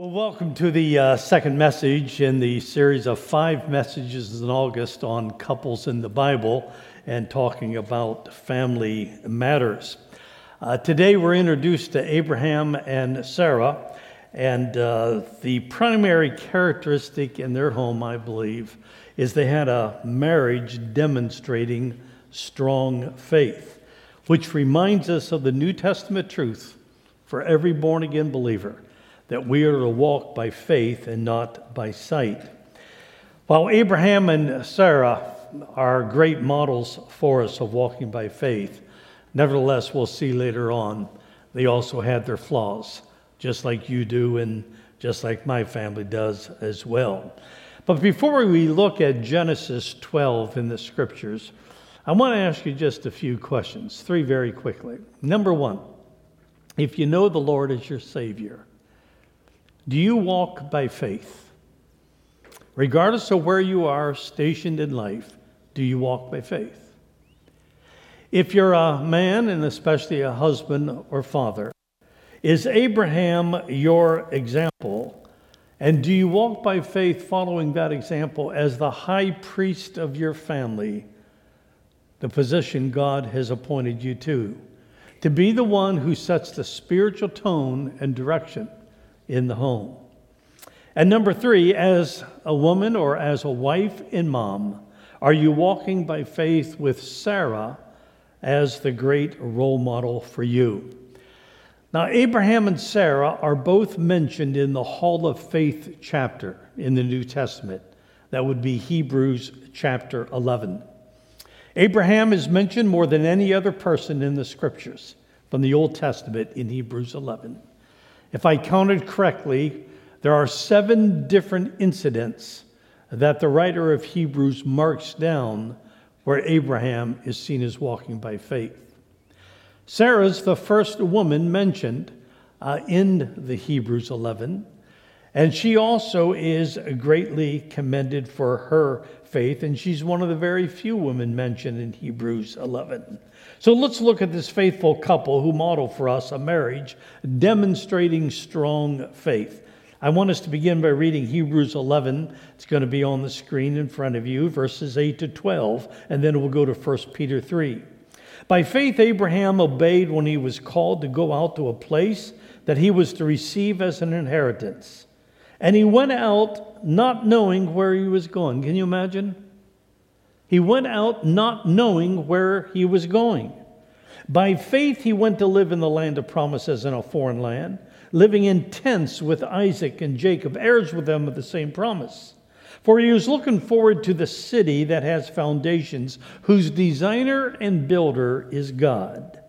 Well, welcome to the uh, second message in the series of five messages in August on couples in the Bible and talking about family matters. Uh, today we're introduced to Abraham and Sarah, and uh, the primary characteristic in their home, I believe, is they had a marriage demonstrating strong faith, which reminds us of the New Testament truth for every born again believer that we are to walk by faith and not by sight. While Abraham and Sarah are great models for us of walking by faith, nevertheless, we'll see later on, they also had their flaws, just like you do and just like my family does as well. But before we look at Genesis 12 in the scriptures, I want to ask you just a few questions, three very quickly. Number one, if you know the Lord as your Savior, do you walk by faith? Regardless of where you are stationed in life, do you walk by faith? If you're a man, and especially a husband or father, is Abraham your example? And do you walk by faith following that example as the high priest of your family, the position God has appointed you to? To be the one who sets the spiritual tone and direction in the home. And number three, as a woman or as a wife and mom, are you walking by faith with Sarah as the great role model for you? Now, Abraham and Sarah are both mentioned in the Hall of Faith chapter in the New Testament. That would be Hebrews chapter 11. Abraham is mentioned more than any other person in the scriptures from the Old Testament in Hebrews 11. If I counted correctly, there are seven different incidents that the writer of Hebrews marks down where Abraham is seen as walking by faith. Sarah's the first woman mentioned uh, in the Hebrews 11, and she also is greatly commended for her faith, and she's one of the very few women mentioned in Hebrews 11. So let's look at this faithful couple who model for us a marriage demonstrating strong faith. I want us to begin by reading Hebrews 11. It's going to be on the screen in front of you, verses 8 to 12, and then we'll go to 1 Peter 3. By faith, Abraham obeyed when he was called to go out to a place that he was to receive as an inheritance. And he went out not knowing where he was going. Can you imagine? He went out not knowing where he was going. By faith, he went to live in the land of promises in a foreign land, living in tents with Isaac and Jacob, heirs with them of the same promise. For he was looking forward to the city that has foundations, whose designer and builder is God.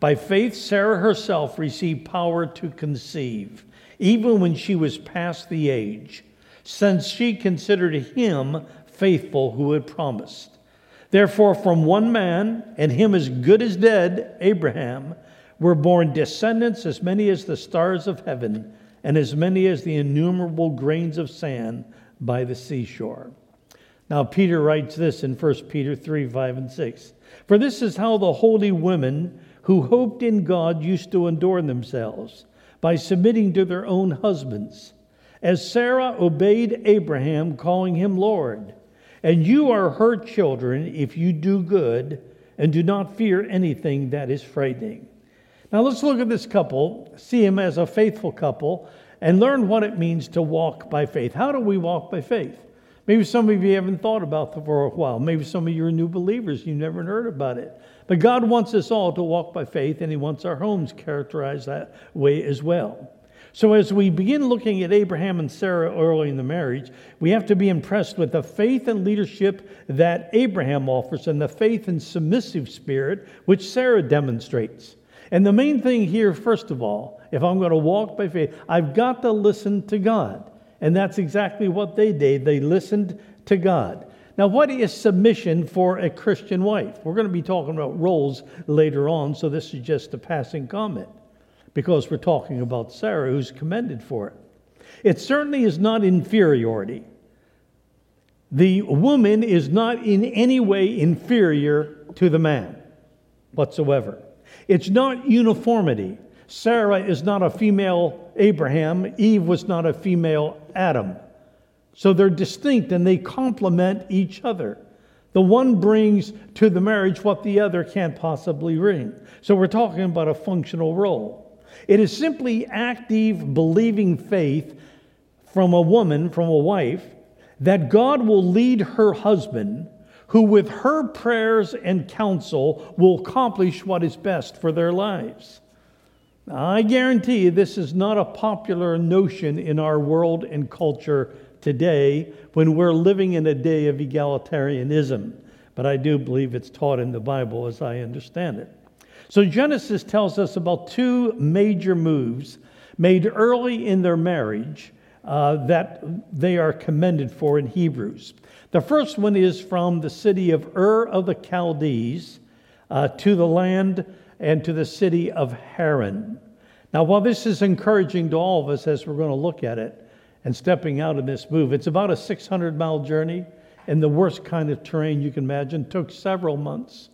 By faith, Sarah herself received power to conceive, even when she was past the age, since she considered him faithful who had promised. Therefore, from one man, and him as good as dead, Abraham, were born descendants as many as the stars of heaven, and as many as the innumerable grains of sand by the seashore. Now, Peter writes this in 1 Peter 3 5 and 6. For this is how the holy women who hoped in God used to adorn themselves, by submitting to their own husbands, as Sarah obeyed Abraham, calling him Lord. And you are her children if you do good and do not fear anything that is frightening. Now let's look at this couple, see him as a faithful couple, and learn what it means to walk by faith. How do we walk by faith? Maybe some of you haven't thought about it for a while. Maybe some of you are new believers, you've never heard about it. But God wants us all to walk by faith, and He wants our homes characterized that way as well. So, as we begin looking at Abraham and Sarah early in the marriage, we have to be impressed with the faith and leadership that Abraham offers and the faith and submissive spirit which Sarah demonstrates. And the main thing here, first of all, if I'm going to walk by faith, I've got to listen to God. And that's exactly what they did. They listened to God. Now, what is submission for a Christian wife? We're going to be talking about roles later on, so this is just a passing comment because we're talking about Sarah, who's commended for it. It certainly is not inferiority. The woman is not in any way inferior to the man whatsoever. It's not uniformity. Sarah is not a female Abraham, Eve was not a female Adam. So they're distinct and they complement each other. The one brings to the marriage what the other can't possibly bring. So we're talking about a functional role. It is simply active, believing faith from a woman, from a wife, that God will lead her husband, who with her prayers and counsel will accomplish what is best for their lives. I guarantee you this is not a popular notion in our world and culture today when we're living in a day of egalitarianism, but I do believe it's taught in the Bible as I understand it. So Genesis tells us about two major moves made early in their marriage uh, that they are commended for in Hebrews. The first one is from the city of Ur of the Chaldees uh, to the land and to the city of Haran. Now, while this is encouraging to all of us as we're going to look at it and stepping out in this move, it's about a 600 mile journey in the worst kind of terrain you can imagine, it took several months.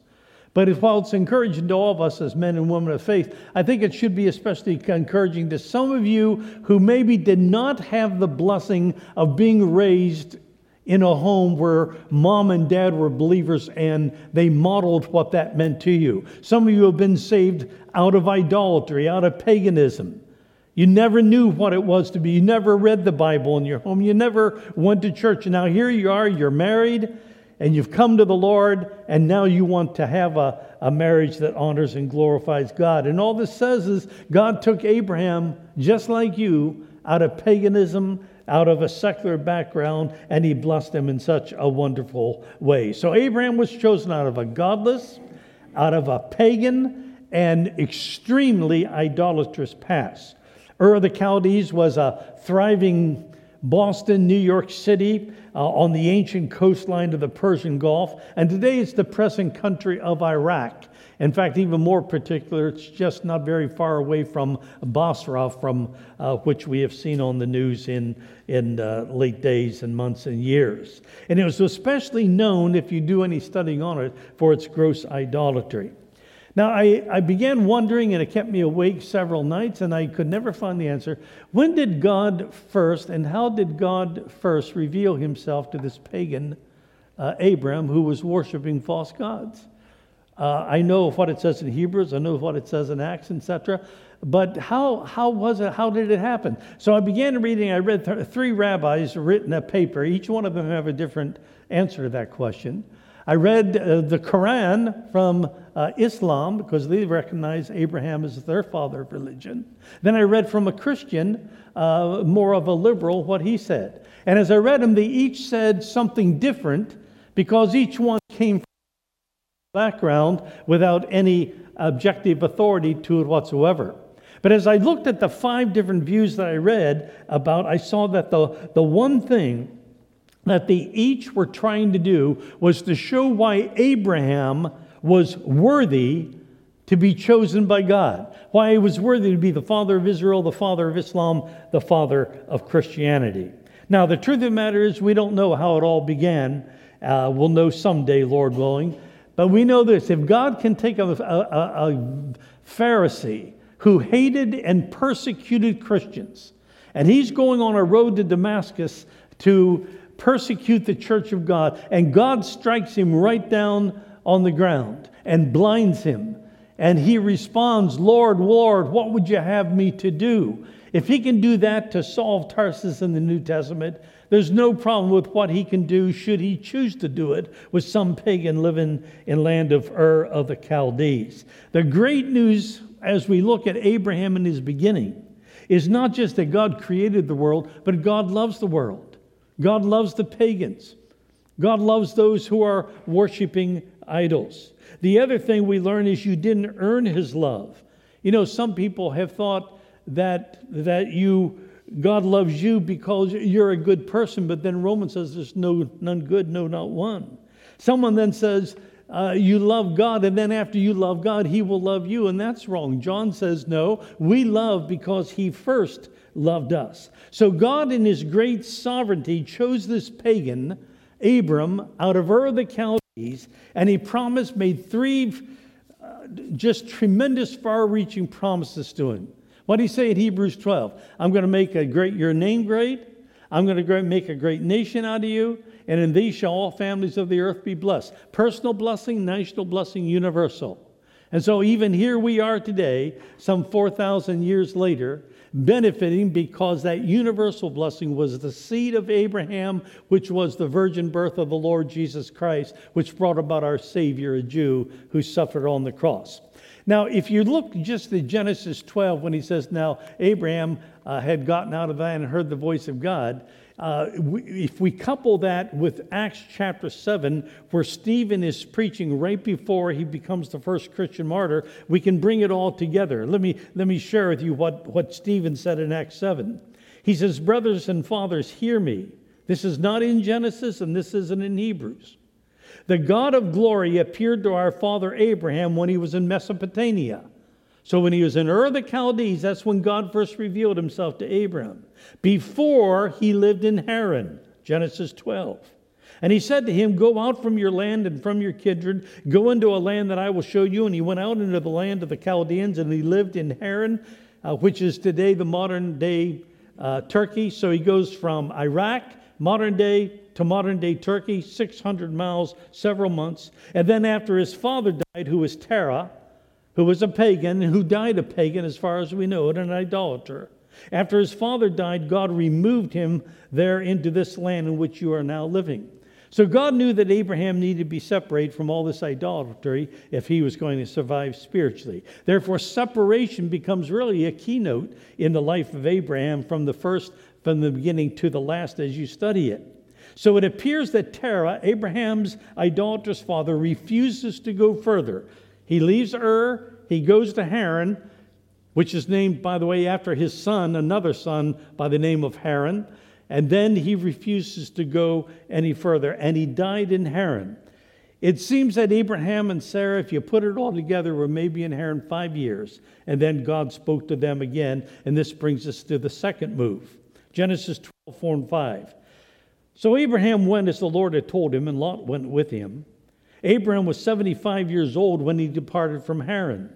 But if, while it's encouraging to all of us as men and women of faith, I think it should be especially encouraging to some of you who maybe did not have the blessing of being raised in a home where mom and dad were believers and they modeled what that meant to you. Some of you have been saved out of idolatry, out of paganism. You never knew what it was to be. You never read the Bible in your home. You never went to church. And now here you are, you're married, and you've come to the Lord, and now you want to have a, a marriage that honors and glorifies God. And all this says is God took Abraham, just like you, out of paganism out of a secular background, and he blessed them in such a wonderful way. So Abraham was chosen out of a godless, out of a pagan, and extremely idolatrous past. Ur of the Chaldees was a thriving Boston, New York City, uh, on the ancient coastline of the Persian Gulf, and today it's the present country of Iraq. In fact, even more particular, it's just not very far away from Basra, from uh, which we have seen on the news in, in uh, late days and months and years. And it was especially known, if you do any studying on it, for its gross idolatry. Now, I, I began wondering, and it kept me awake several nights, and I could never find the answer. When did God first, and how did God first reveal himself to this pagan uh, Abram who was worshiping false gods? Uh, I know what it says in Hebrews, I know what it says in Acts, etc. But how, how was it? How did it happen? So I began reading. I read th- three rabbis written a paper. Each one of them have a different answer to that question. I read uh, the Quran from uh, Islam because they recognize Abraham as their father of religion. Then I read from a Christian, uh, more of a liberal, what he said. And as I read them, they each said something different because each one came from background without any objective authority to it whatsoever. But as I looked at the five different views that I read about, I saw that the, the one thing that they each were trying to do was to show why Abraham was worthy to be chosen by God, why he was worthy to be the father of Israel, the father of Islam, the father of Christianity. Now, the truth of the matter is, we don't know how it all began. Uh, we'll know someday, Lord willing. But we know this if God can take a, a, a Pharisee who hated and persecuted Christians, and he's going on a road to Damascus to persecute the church of God, and God strikes him right down on the ground and blinds him. And he responds, Lord, Lord, what would you have me to do? If he can do that to of Tarsus in the New Testament, there's no problem with what he can do should he choose to do it with some pagan living in land of Ur of the Chaldees. The great news as we look at Abraham in his beginning is not just that God created the world, but God loves the world. God loves the pagans. God loves those who are worshiping idols. The other thing we learn is you didn't earn his love. You know, some people have thought that that you God loves you because you're a good person, but then Romans says there's no none good, no, not one. Someone then says uh, you love God, and then after you love God, He will love you, and that's wrong. John says no, we love because He first loved us. So God, in His great sovereignty, chose this pagan, Abram, out of Ur of the Chaldees, and He promised, made three uh, just tremendous, far reaching promises to him. What did he say in Hebrews 12? I'm going to make a great, your name great. I'm going to make a great nation out of you. And in thee shall all families of the earth be blessed. Personal blessing, national blessing, universal. And so, even here we are today, some 4,000 years later, benefiting because that universal blessing was the seed of Abraham, which was the virgin birth of the Lord Jesus Christ, which brought about our Savior, a Jew who suffered on the cross. Now, if you look just at Genesis 12, when he says, Now Abraham uh, had gotten out of that and heard the voice of God, uh, we, if we couple that with Acts chapter 7, where Stephen is preaching right before he becomes the first Christian martyr, we can bring it all together. Let me, let me share with you what, what Stephen said in Acts 7. He says, Brothers and fathers, hear me. This is not in Genesis and this isn't in Hebrews. The God of glory appeared to our father Abraham when he was in Mesopotamia so when he was in Ur of the Chaldees, that's when God first revealed himself to Abraham. Before he lived in Haran, Genesis 12. And he said to him, Go out from your land and from your kindred, go into a land that I will show you. And he went out into the land of the Chaldeans, and he lived in Haran, uh, which is today the modern day uh, Turkey. So he goes from Iraq, modern day, to modern day Turkey, 600 miles, several months. And then after his father died, who was Terah, who was a pagan, who died a pagan as far as we know it, an idolater. After his father died, God removed him there into this land in which you are now living. So God knew that Abraham needed to be separated from all this idolatry if he was going to survive spiritually. Therefore, separation becomes really a keynote in the life of Abraham from the first, from the beginning to the last as you study it. So it appears that Terah, Abraham's idolatrous father, refuses to go further. He leaves Ur, he goes to Haran, which is named, by the way, after his son, another son by the name of Haran. And then he refuses to go any further, and he died in Haran. It seems that Abraham and Sarah, if you put it all together, were maybe in Haran five years, and then God spoke to them again, and this brings us to the second move Genesis 12, 4 and 5. So Abraham went as the Lord had told him, and Lot went with him. Abraham was 75 years old when he departed from Haran.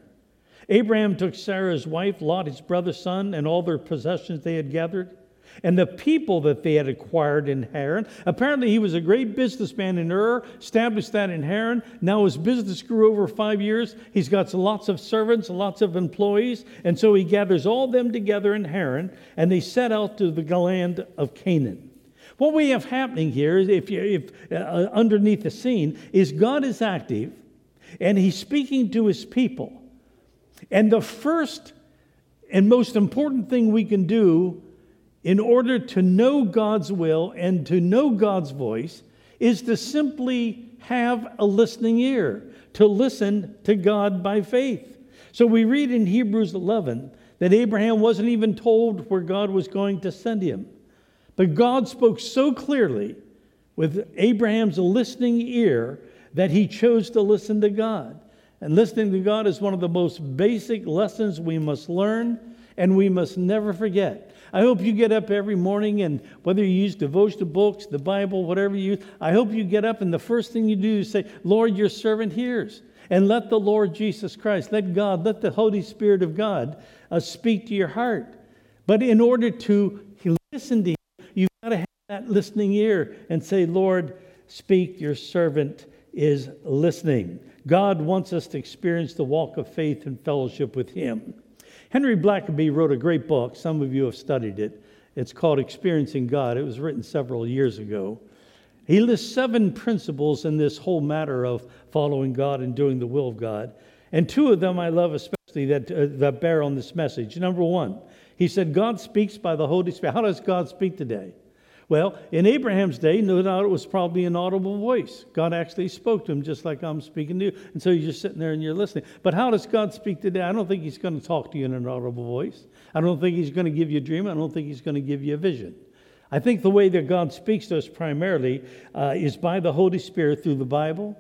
Abraham took Sarah's wife, Lot, his brother's son, and all their possessions they had gathered, and the people that they had acquired in Haran. Apparently, he was a great businessman in Ur, established that in Haran. Now his business grew over five years. He's got lots of servants, lots of employees, and so he gathers all them together in Haran, and they set out to the land of Canaan. What we have happening here, if, you, if uh, underneath the scene, is God is active and He's speaking to His people. And the first and most important thing we can do in order to know God's will and to know God's voice is to simply have a listening ear, to listen to God by faith. So we read in Hebrews 11 that Abraham wasn't even told where God was going to send him. But God spoke so clearly with Abraham's listening ear that he chose to listen to God. And listening to God is one of the most basic lessons we must learn and we must never forget. I hope you get up every morning and whether you use devotional books, the Bible, whatever you use, I hope you get up and the first thing you do is say, Lord, your servant hears. And let the Lord Jesus Christ, let God, let the Holy Spirit of God uh, speak to your heart. But in order to listen to You've got to have that listening ear and say, Lord, speak, your servant is listening. God wants us to experience the walk of faith and fellowship with Him. Henry Blackaby wrote a great book. Some of you have studied it. It's called Experiencing God. It was written several years ago. He lists seven principles in this whole matter of following God and doing the will of God. And two of them I love especially that, uh, that bear on this message. Number one, he said, God speaks by the Holy Spirit. How does God speak today? Well, in Abraham's day, no doubt it was probably an audible voice. God actually spoke to him just like I'm speaking to you. And so you're just sitting there and you're listening. But how does God speak today? I don't think he's going to talk to you in an audible voice. I don't think he's going to give you a dream. I don't think he's going to give you a vision. I think the way that God speaks to us primarily uh, is by the Holy Spirit through the Bible,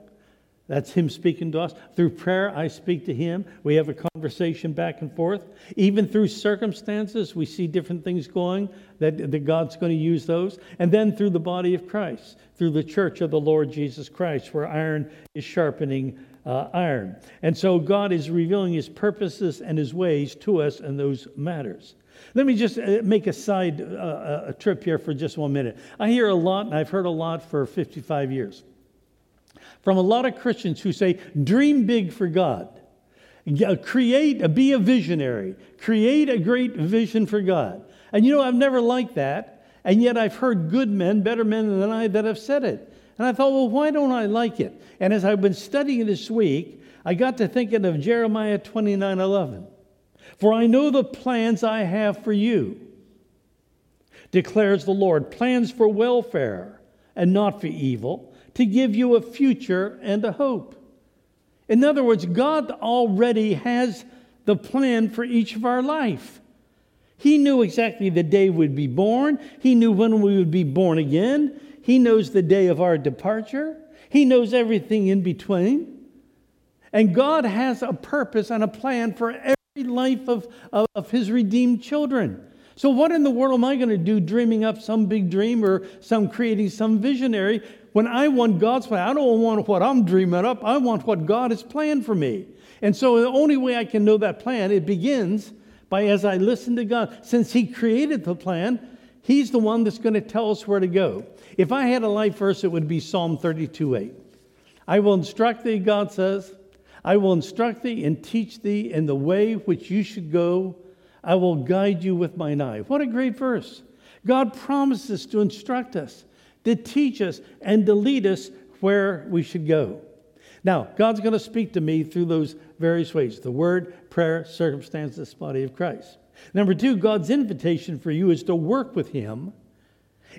that's Him speaking to us. Through prayer, I speak to Him. We have a conversation back and forth. Even through circumstances, we see different things going, that, that God's going to use those. And then through the body of Christ, through the church of the Lord Jesus Christ, where iron is sharpening uh, iron. And so God is revealing his purposes and his ways to us in those matters. Let me just uh, make a side uh, uh, a trip here for just one minute. I hear a lot, and I've heard a lot for 55 years, from a lot of Christians who say, dream big for God. Create, uh, be a visionary. Create a great vision for God. And you know, I've never liked that. And yet I've heard good men, better men than I, that have said it. And I thought, well, why don't I like it? And as I've been studying this week, I got to thinking of Jeremiah 29 11. For I know the plans I have for you, declares the Lord plans for welfare and not for evil, to give you a future and a hope. In other words, God already has the plan for each of our life. He knew exactly the day we'd be born. He knew when we would be born again. He knows the day of our departure. He knows everything in between. And God has a purpose and a plan for every life of, of, of His redeemed children. So, what in the world am I going to do dreaming up some big dream or some creating some visionary when I want God's plan? I don't want what I'm dreaming up. I want what God has planned for me. And so, the only way I can know that plan, it begins by as I listen to God. Since He created the plan, He's the one that's going to tell us where to go. If I had a life verse, it would be Psalm 32 8. I will instruct thee, God says. I will instruct thee and teach thee in the way which you should go. I will guide you with mine eye. What a great verse. God promises to instruct us, to teach us, and to lead us where we should go. Now, God's going to speak to me through those various ways the word, prayer, circumstances, body of Christ. Number two, God's invitation for you is to work with Him.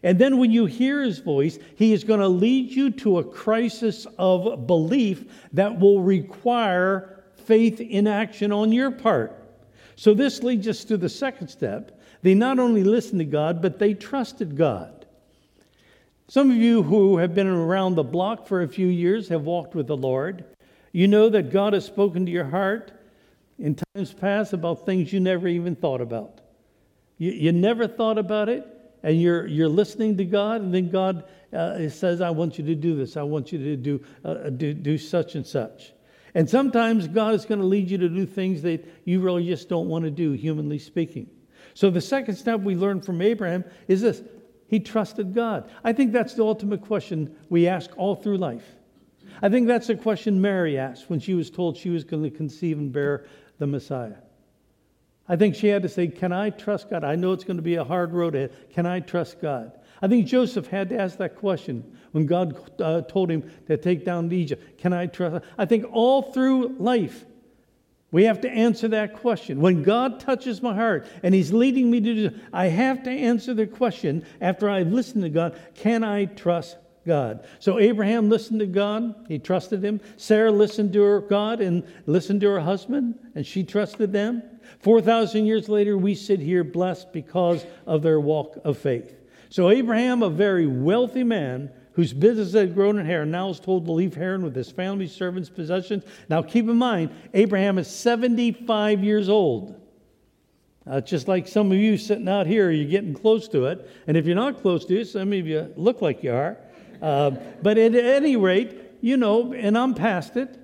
And then when you hear His voice, He is going to lead you to a crisis of belief that will require faith in action on your part. So this leads us to the second step. They not only listened to God, but they trusted God. Some of you who have been around the block for a few years have walked with the Lord. You know that God has spoken to your heart in times past about things you never even thought about. You, you never thought about it, and you're, you're listening to God, and then God uh, says, I want you to do this, I want you to do, uh, do, do such and such. And sometimes God is going to lead you to do things that you really just don't want to do, humanly speaking. So the second step we learn from Abraham is this he trusted God. I think that's the ultimate question we ask all through life. I think that's the question Mary asked when she was told she was going to conceive and bear the Messiah. I think she had to say, Can I trust God? I know it's going to be a hard road ahead. Can I trust God? I think Joseph had to ask that question when God uh, told him to take down Egypt. Can I trust? I think all through life, we have to answer that question. When God touches my heart and He's leading me to do, I have to answer the question after I've listened to God can I trust God. So Abraham listened to God, he trusted him. Sarah listened to her God and listened to her husband, and she trusted them. 4,000 years later, we sit here blessed because of their walk of faith. So Abraham, a very wealthy man, whose business had grown in Haran, now is told to leave Haran with his family, servants, possessions. Now keep in mind, Abraham is 75 years old. Uh, just like some of you sitting out here, you're getting close to it. And if you're not close to it, some of you look like you are. Uh, but at any rate, you know, and I'm past it.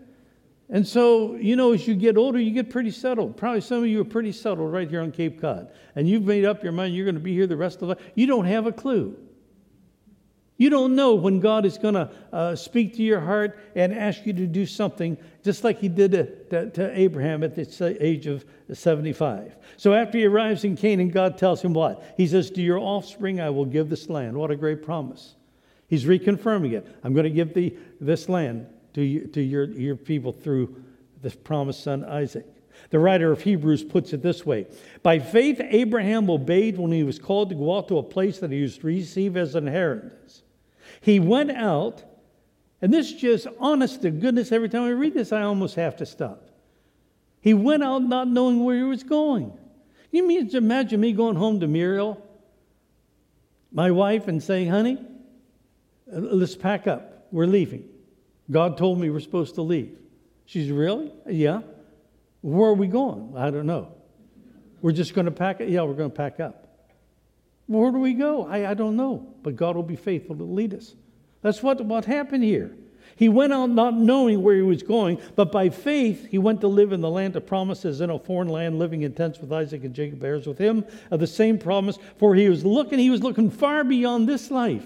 And so, you know, as you get older, you get pretty settled. Probably some of you are pretty settled right here on Cape Cod. And you've made up your mind you're going to be here the rest of the life. You don't have a clue. You don't know when God is going to uh, speak to your heart and ask you to do something, just like He did to, to, to, Abraham at the age of 75. So after he arrives in Canaan, God tells him what? He says, To your offspring I will give this land. What a great promise. He's reconfirming it. I'm going to give the, this land to, you, to your, your people through the promised son Isaac. The writer of Hebrews puts it this way By faith, Abraham obeyed when he was called to go out to a place that he was to receive as an inheritance. He went out, and this just honest to goodness, every time I read this, I almost have to stop. He went out not knowing where he was going. You mean imagine me going home to Muriel, my wife, and saying, honey, let's pack up. We're leaving. God told me we're supposed to leave. She's really? Yeah. Where are we going? I don't know. We're just going to pack it? Yeah, we're going to pack up. Where do we go? I, I don't know. But God will be faithful to lead us. That's what, what happened here. He went out not knowing where he was going, but by faith he went to live in the land of promises in a foreign land, living in tents with Isaac and Jacob bears with him of the same promise. For he was looking, he was looking far beyond this life.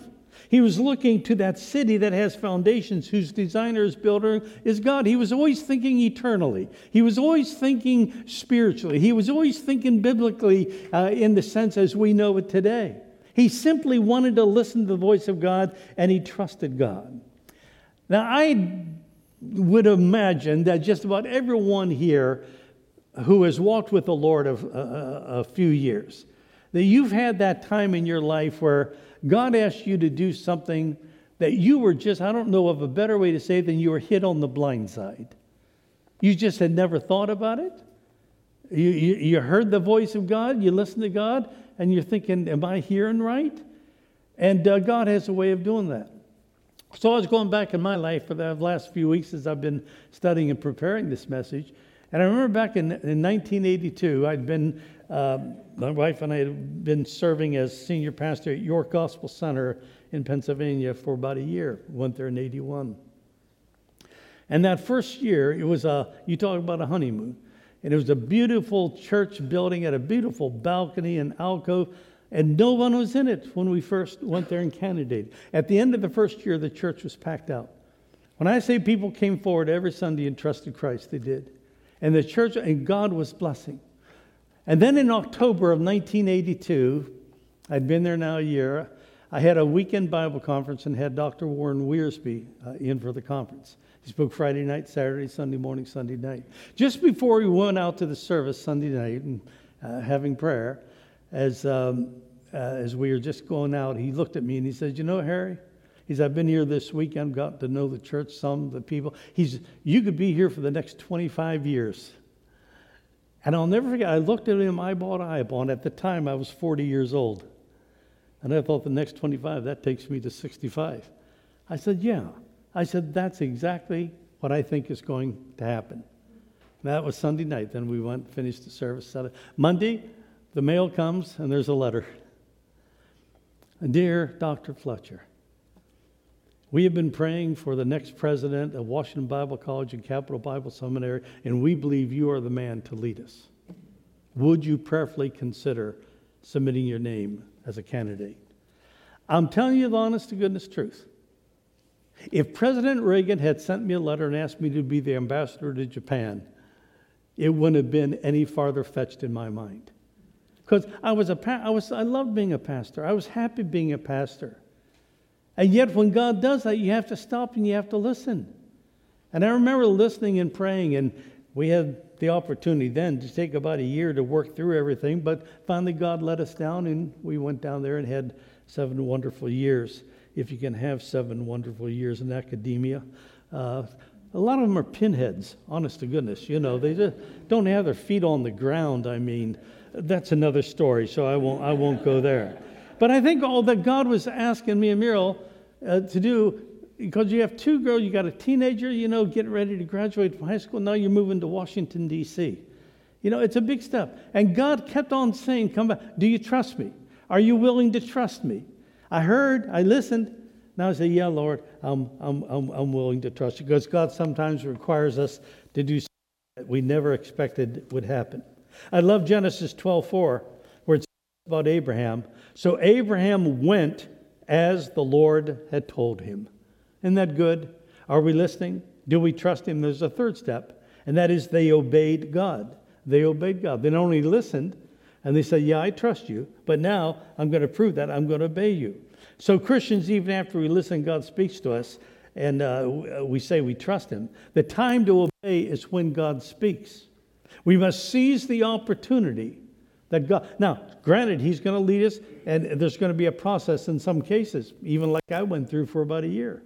He was looking to that city that has foundations, whose designer, is builder is God. He was always thinking eternally. He was always thinking spiritually. He was always thinking biblically uh, in the sense as we know it today. He simply wanted to listen to the voice of God and he trusted God. Now, I would imagine that just about everyone here who has walked with the Lord a, a, a, few years, that you've had that time in your life where God asked you to do something that you were just, I don't know of a better way to say it than you were hit on the blind side. You just had never thought about it. You, you, you heard the voice of God, you listened to God, and you're thinking, Am I hearing right? And uh, God has a way of doing that. So I was going back in my life for the last few weeks as I've been studying and preparing this message. And I remember back in, in 1982, I'd been, uh, my wife and I had been serving as senior pastor at York Gospel Center in Pennsylvania for about a year. Went there in 81. And that first year, it was a, you talk about a honeymoon. And it was a beautiful church building, had a beautiful balcony and alcove and no one was in it when we first went there and candidated. At the end of the first year, the church was packed out. When I say people came forward every Sunday and trusted Christ, they did. And the church, and God was blessing. And then in October of 1982, I'd been there now a year, I had a weekend Bible conference and had Dr. Warren Wiersbe uh, in for the conference. He spoke Friday night, Saturday, Sunday morning, Sunday night. Just before we went out to the service Sunday night and uh, having prayer, as, um, uh, as we were just going out, he looked at me and he said, You know, Harry, he said, I've been here this weekend, got to know the church, some the people. He's, You could be here for the next 25 years. And I'll never forget, I looked at him eyeball to eyeball, and at the time I was 40 years old. And I thought the next 25, that takes me to 65. I said, Yeah. I said, That's exactly what I think is going to happen. that was Sunday night. Then we went, finished the service. Saturday. Monday, the mail comes and there's a letter. Dear Dr. Fletcher, we have been praying for the next president of Washington Bible College and Capital Bible Seminary, and we believe you are the man to lead us. Would you prayerfully consider submitting your name as a candidate? I'm telling you the honest to goodness truth. If President Reagan had sent me a letter and asked me to be the ambassador to Japan, it wouldn't have been any farther fetched in my mind because I was a pa- I was I loved being a pastor. I was happy being a pastor. And yet when God does that, you have to stop and you have to listen. And I remember listening and praying and we had the opportunity then to take about a year to work through everything, but finally God let us down and we went down there and had seven wonderful years. If you can have seven wonderful years in academia. Uh, a lot of them are pinheads, honest to goodness. You know, they just don't have their feet on the ground, I mean that's another story, so I won't, I won't go there. But I think all that God was asking me and Muriel uh, to do, because you have two girls, you got a teenager, you know, getting ready to graduate from high school, now you're moving to Washington, D.C. You know, it's a big step. And God kept on saying, Come back. Do you trust me? Are you willing to trust me? I heard, I listened. Now I say, Yeah, Lord, I'm, I'm, I'm, I'm willing to trust you. Because God sometimes requires us to do something that we never expected would happen. I love Genesis 12:4, where it's about Abraham. So Abraham went as the Lord had told him. Isn't that good? Are we listening? Do we trust him? There's a third step, and that is they obeyed God. They obeyed God. They not only listened, and they said, Yeah, I trust you, but now I'm going to prove that I'm going to obey you. So, Christians, even after we listen, God speaks to us, and uh, we say we trust Him. The time to obey is when God speaks. We must seize the opportunity that God. Now, granted, He's going to lead us, and there's going to be a process in some cases, even like I went through for about a year.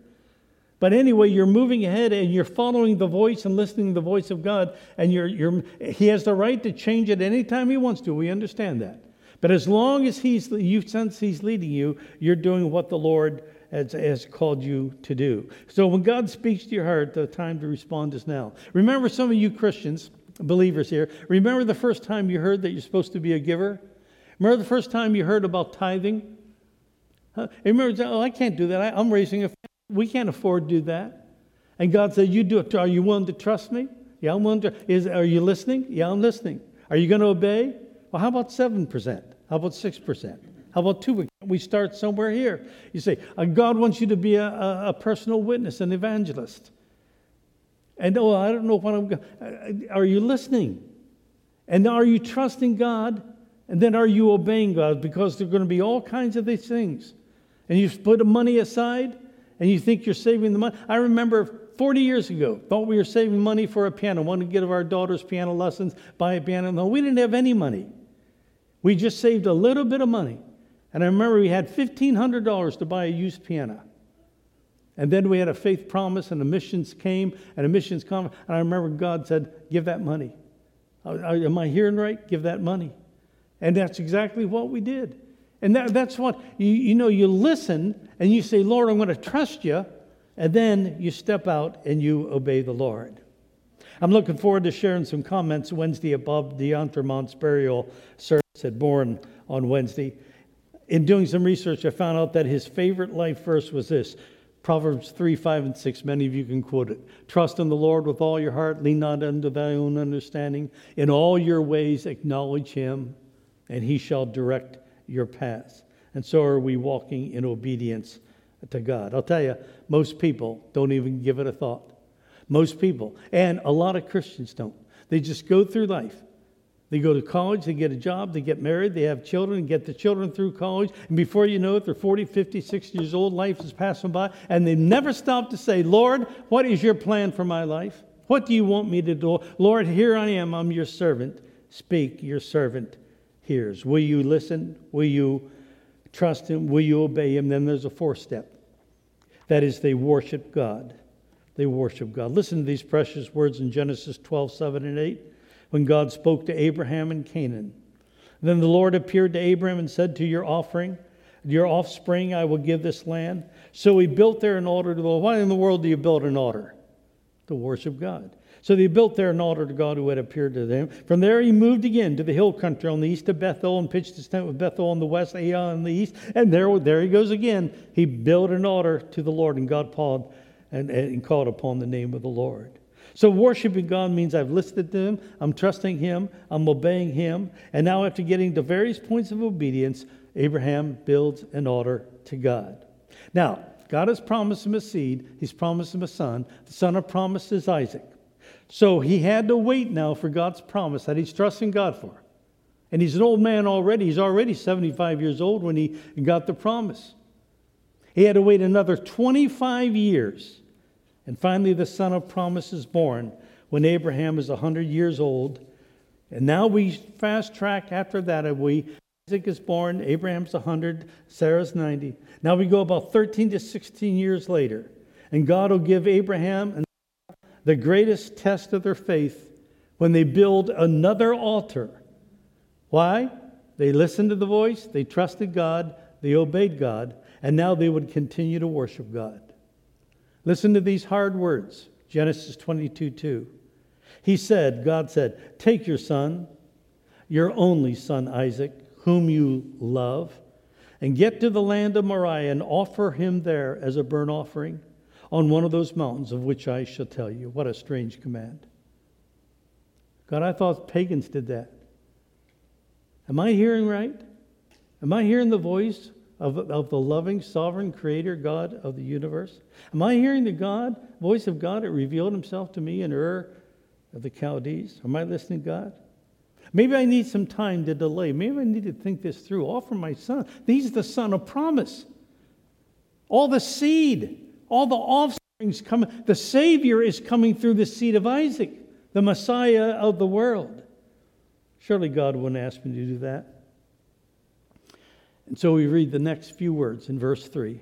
But anyway, you're moving ahead and you're following the voice and listening to the voice of God, and you're, you're, He has the right to change it anytime He wants to. We understand that. But as long as he's, you sense He's leading you, you're doing what the Lord has, has, called you to do. So when God speaks to your heart, the time to respond is now. Remember, some of you Christians, believers here, remember the first time you heard that you're supposed to be a giver? Remember the first time you heard about tithing? Huh? Remember, oh, I can't do that. I, am raising a family. We can't afford to do that. And God said, You do it. Are you willing to trust me? Yeah, I'm willing to. Is, are you listening? Yeah, I'm listening. Are you going to obey? Well, how about 7%? How about 6%? How about 2%? We start somewhere here. You say, uh, God wants you to be a, a personal witness, an evangelist. And oh, I don't know what I'm going uh, Are you listening? And are you trusting God? And then are you obeying God? Because there are going to be all kinds of these things. And you put money aside and you think you're saving the money. I remember 40 years ago, thought we were saving money for a piano, wanted to give our daughters piano lessons, buy a piano. No, we didn't have any money. We just saved a little bit of money. And I remember we had $1,500 to buy a used piano. And then we had a faith promise, and the missions came, and a missions conference. And I remember God said, Give that money. Am I hearing right? Give that money. And that's exactly what we did. And that, that's what, you, you know, you listen and you say, Lord, I'm going to trust you. And then you step out and you obey the Lord. I'm looking forward to sharing some comments Wednesday above D'Entremont's burial service at Bourne on Wednesday. In doing some research, I found out that his favorite life verse was this Proverbs 3, 5, and 6. Many of you can quote it. Trust in the Lord with all your heart, lean not unto thy own understanding. In all your ways, acknowledge him, and he shall direct your paths. And so are we walking in obedience to God. I'll tell you, most people don't even give it a thought. Most people, and a lot of Christians don't. They just go through life. They go to college, they get a job, they get married, they have children, get the children through college, and before you know it, they're 40, 50, 60 years old, life is passing by, and they never stop to say, Lord, what is your plan for my life? What do you want me to do? Lord, here I am, I'm your servant. Speak, your servant hears. Will you listen? Will you trust him? Will you obey him? Then there's a fourth step. That is, they worship God. They worship God. Listen to these precious words in Genesis 12, 7 and 8, when God spoke to Abraham in Canaan. Then the Lord appeared to Abraham and said, To your offering, your offspring, I will give this land. So he built there an altar to the Lord. Why in the world do you build an altar? To worship God. So they built there an altar to God who had appeared to them. From there he moved again to the hill country on the east of Bethel and pitched his tent with Bethel on the west, Ai on the east. And there, there he goes again. He built an altar to the Lord, and God called and, and called upon the name of the Lord. So worshiping God means I've listened to Him, I'm trusting Him, I'm obeying Him, and now after getting to various points of obedience, Abraham builds an altar to God. Now, God has promised him a seed, He's promised him a son. The son of promise is Isaac. So he had to wait now for God's promise that he's trusting God for. And he's an old man already. He's already 75 years old when he got the promise. He had to wait another 25 years. And finally, the son of promise is born when Abraham is 100 years old. And now we fast track after that. Uh, we Isaac is born, Abraham's 100, Sarah's 90. Now we go about 13 to 16 years later. And God will give Abraham and the greatest test of their faith when they build another altar. Why? They listened to the voice, they trusted God, they obeyed God, and now they would continue to worship God. Listen to these hard words Genesis 22 2. He said, God said, Take your son, your only son Isaac, whom you love, and get to the land of Moriah and offer him there as a burnt offering on one of those mountains of which I shall tell you. What a strange command. God, I thought pagans did that. Am I hearing right? Am I hearing the voice of, of the loving, sovereign creator God of the universe? Am I hearing the God, voice of God that revealed himself to me in Ur of the Chaldees? Am I listening to God? Maybe I need some time to delay. Maybe I need to think this through. Offer my son. He's the son of promise. All the seed all the offsprings coming. The Savior is coming through the seed of Isaac, the Messiah of the world. Surely God wouldn't ask me to do that. And so we read the next few words in verse 3.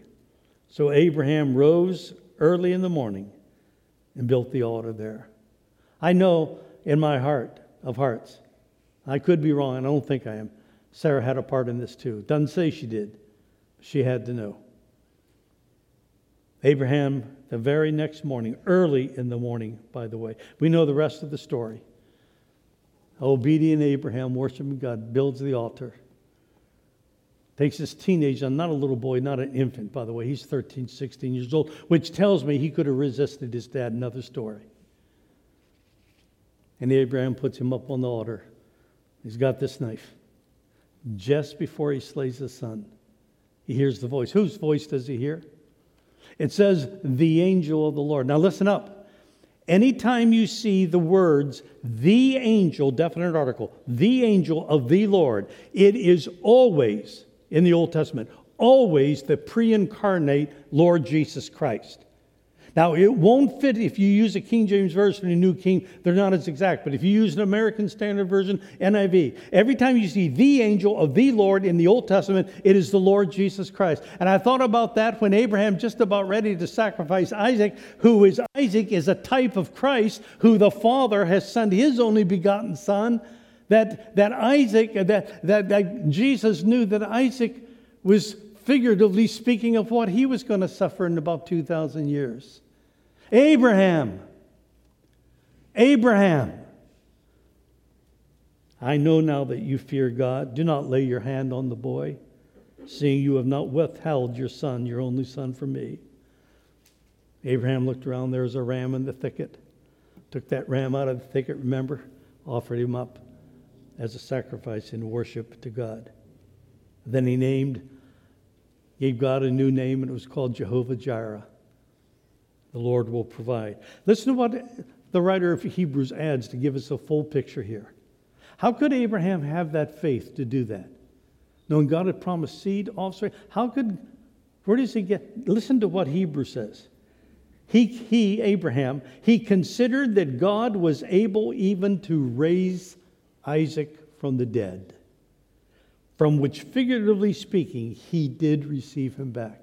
So Abraham rose early in the morning and built the altar there. I know in my heart of hearts, I could be wrong, I don't think I am. Sarah had a part in this too. Doesn't say she did. She had to know. Abraham, the very next morning, early in the morning, by the way, we know the rest of the story. Obedient Abraham, worshiping God, builds the altar. Takes this teenager, not a little boy, not an infant, by the way. He's 13, 16 years old, which tells me he could have resisted his dad. Another story. And Abraham puts him up on the altar. He's got this knife. Just before he slays his son, he hears the voice. Whose voice does he hear? It says, the angel of the Lord. Now listen up. Anytime you see the words, the angel, definite article, the angel of the Lord, it is always, in the Old Testament, always the pre incarnate Lord Jesus Christ. Now, it won't fit if you use a King James Version, or a New King, they're not as exact. But if you use an American Standard Version, NIV, every time you see the angel of the Lord in the Old Testament, it is the Lord Jesus Christ. And I thought about that when Abraham just about ready to sacrifice Isaac, who is Isaac is a type of Christ, who the Father has sent his only begotten Son. That, that Isaac, uh, that, that, that Jesus knew that Isaac was figuratively speaking of what he was going to suffer in about 2,000 years. Abraham, Abraham, I know now that you fear God. Do not lay your hand on the boy, seeing you have not withheld your son, your only son, from me. Abraham looked around. There was a ram in the thicket. Took that ram out of the thicket, remember? Offered him up as a sacrifice in worship to God. Then he named, gave God a new name, and it was called Jehovah Jireh the Lord will provide. Listen to what the writer of Hebrews adds to give us a full picture here. How could Abraham have that faith to do that? Knowing God had promised seed, offspring. How could, where does he get? Listen to what Hebrews says. He, he, Abraham, he considered that God was able even to raise Isaac from the dead, from which, figuratively speaking, he did receive him back.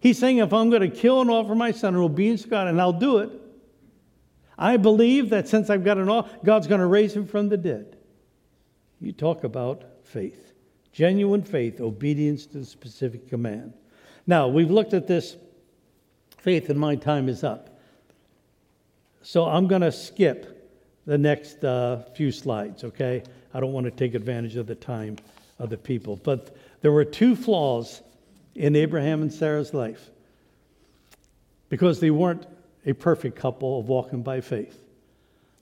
He's saying, if I'm going to kill and offer my son in obedience to God, and I'll do it, I believe that since I've got an offer, God's going to raise him from the dead. You talk about faith, genuine faith, obedience to the specific command. Now, we've looked at this faith, and my time is up. So I'm going to skip the next uh, few slides, okay? I don't want to take advantage of the time of the people. But there were two flaws in Abraham and Sarah's life because they weren't a perfect couple of walking by faith.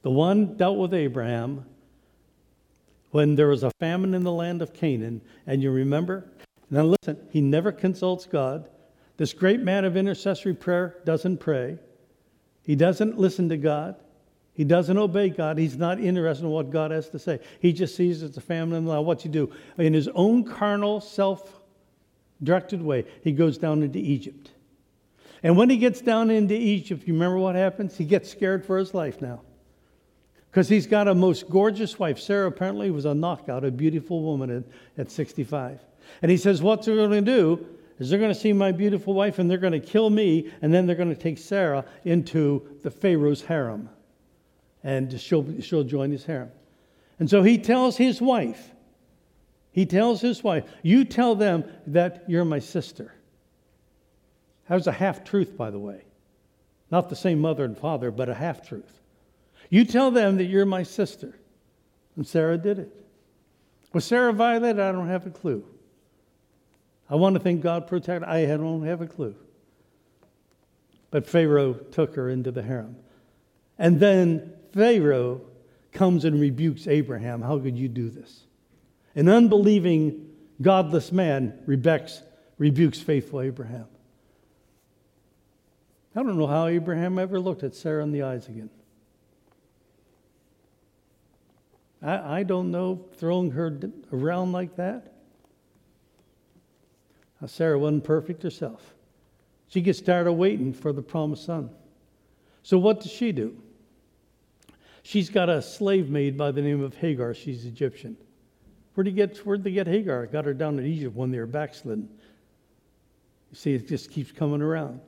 The one dealt with Abraham when there was a famine in the land of Canaan, and you remember? Now listen, he never consults God. This great man of intercessory prayer doesn't pray. He doesn't listen to God. He doesn't obey God. He's not interested in what God has to say. He just sees it's a family land. What's he do? In his own carnal, self directed way, he goes down into Egypt. And when he gets down into Egypt, you remember what happens? He gets scared for his life now. Because he's got a most gorgeous wife. Sarah apparently was a knockout, a beautiful woman at, at 65. And he says, What they're going to do is they're going to see my beautiful wife and they're going to kill me, and then they're going to take Sarah into the Pharaoh's harem. And she'll, she'll join his harem. And so he tells his wife, he tells his wife, You tell them that you're my sister. That was a half truth, by the way. Not the same mother and father, but a half truth. You tell them that you're my sister. And Sarah did it. Was Sarah violated? I don't have a clue. I want to think God protected. I don't have a clue. But Pharaoh took her into the harem. And then Pharaoh comes and rebukes Abraham. How could you do this? An unbelieving, godless man rebukes, rebukes faithful Abraham. I don't know how Abraham ever looked at Sarah in the eyes again. I, I don't know throwing her around like that. Now, Sarah wasn't perfect herself. She gets tired of waiting for the promised son. So, what does she do? She's got a slave maid by the name of Hagar. She's Egyptian. Where'd, he get, where'd they get Hagar? Got her down in Egypt when they were backslidden. You see, it just keeps coming around.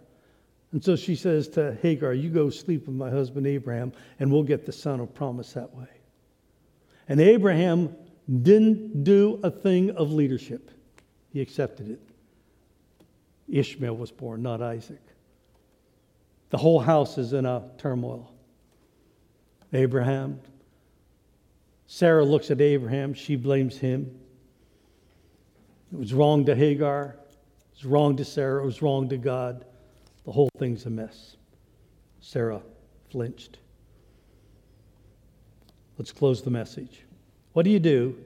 And so she says to Hagar, You go sleep with my husband Abraham, and we'll get the son of promise that way. And Abraham didn't do a thing of leadership, he accepted it. Ishmael was born, not Isaac. The whole house is in a turmoil. Abraham Sarah looks at Abraham, she blames him. It was wrong to Hagar. It was wrong to Sarah. It was wrong to God. The whole thing's a mess. Sarah flinched. Let's close the message. What do you do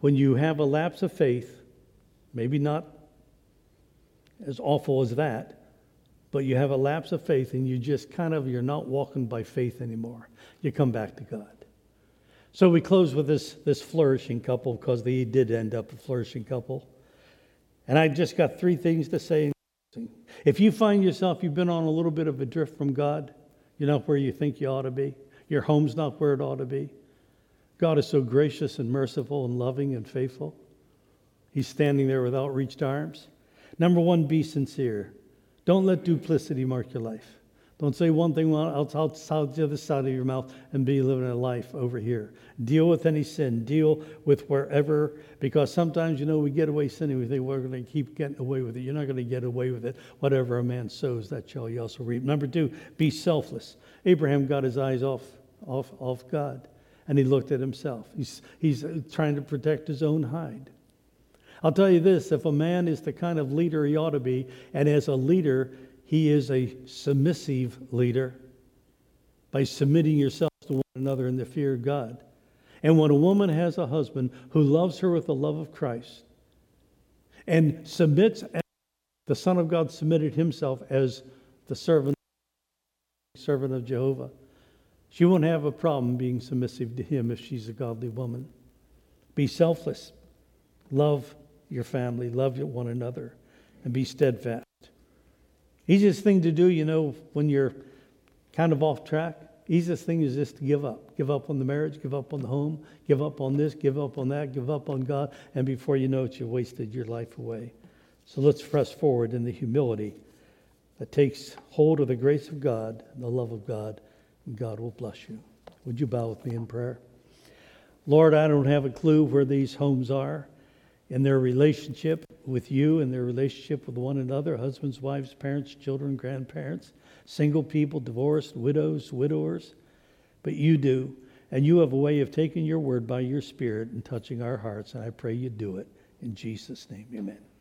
when you have a lapse of faith? Maybe not as awful as that, but you have a lapse of faith and you just kind of you're not walking by faith anymore. You come back to God. So we close with this this flourishing couple because they did end up a flourishing couple. And I just got three things to say. If you find yourself you've been on a little bit of a drift from God, you're not where you think you ought to be. Your home's not where it ought to be. God is so gracious and merciful and loving and faithful. He's standing there with outreached arms. Number one, be sincere. Don't let duplicity mark your life. Don't say one thing outside the other side of your mouth and be living a life over here. Deal with any sin. Deal with wherever, because sometimes, you know, we get away sinning. We think we're going to keep getting away with it. You're not going to get away with it. Whatever a man sows, that shall he also reap. Number two, be selfless. Abraham got his eyes off, off, off God, and he looked at himself. He's, he's trying to protect his own hide. I'll tell you this if a man is the kind of leader he ought to be, and as a leader, he is a submissive leader by submitting yourself to one another in the fear of God. And when a woman has a husband who loves her with the love of Christ and submits, as the Son of God submitted himself as the servant, servant of Jehovah, she won't have a problem being submissive to him if she's a godly woman. Be selfless. Love your family. Love one another. And be steadfast. Easiest thing to do, you know, when you're kind of off track, easiest thing is just to give up. Give up on the marriage, give up on the home, give up on this, give up on that, give up on God, and before you know it, you've wasted your life away. So let's press forward in the humility that takes hold of the grace of God and the love of God, and God will bless you. Would you bow with me in prayer? Lord, I don't have a clue where these homes are in their relationship with you and their relationship with one another husbands, wives, parents, children, grandparents, single people, divorced, widows, widowers. But you do. And you have a way of taking your word by your spirit and touching our hearts. And I pray you do it. In Jesus' name, amen.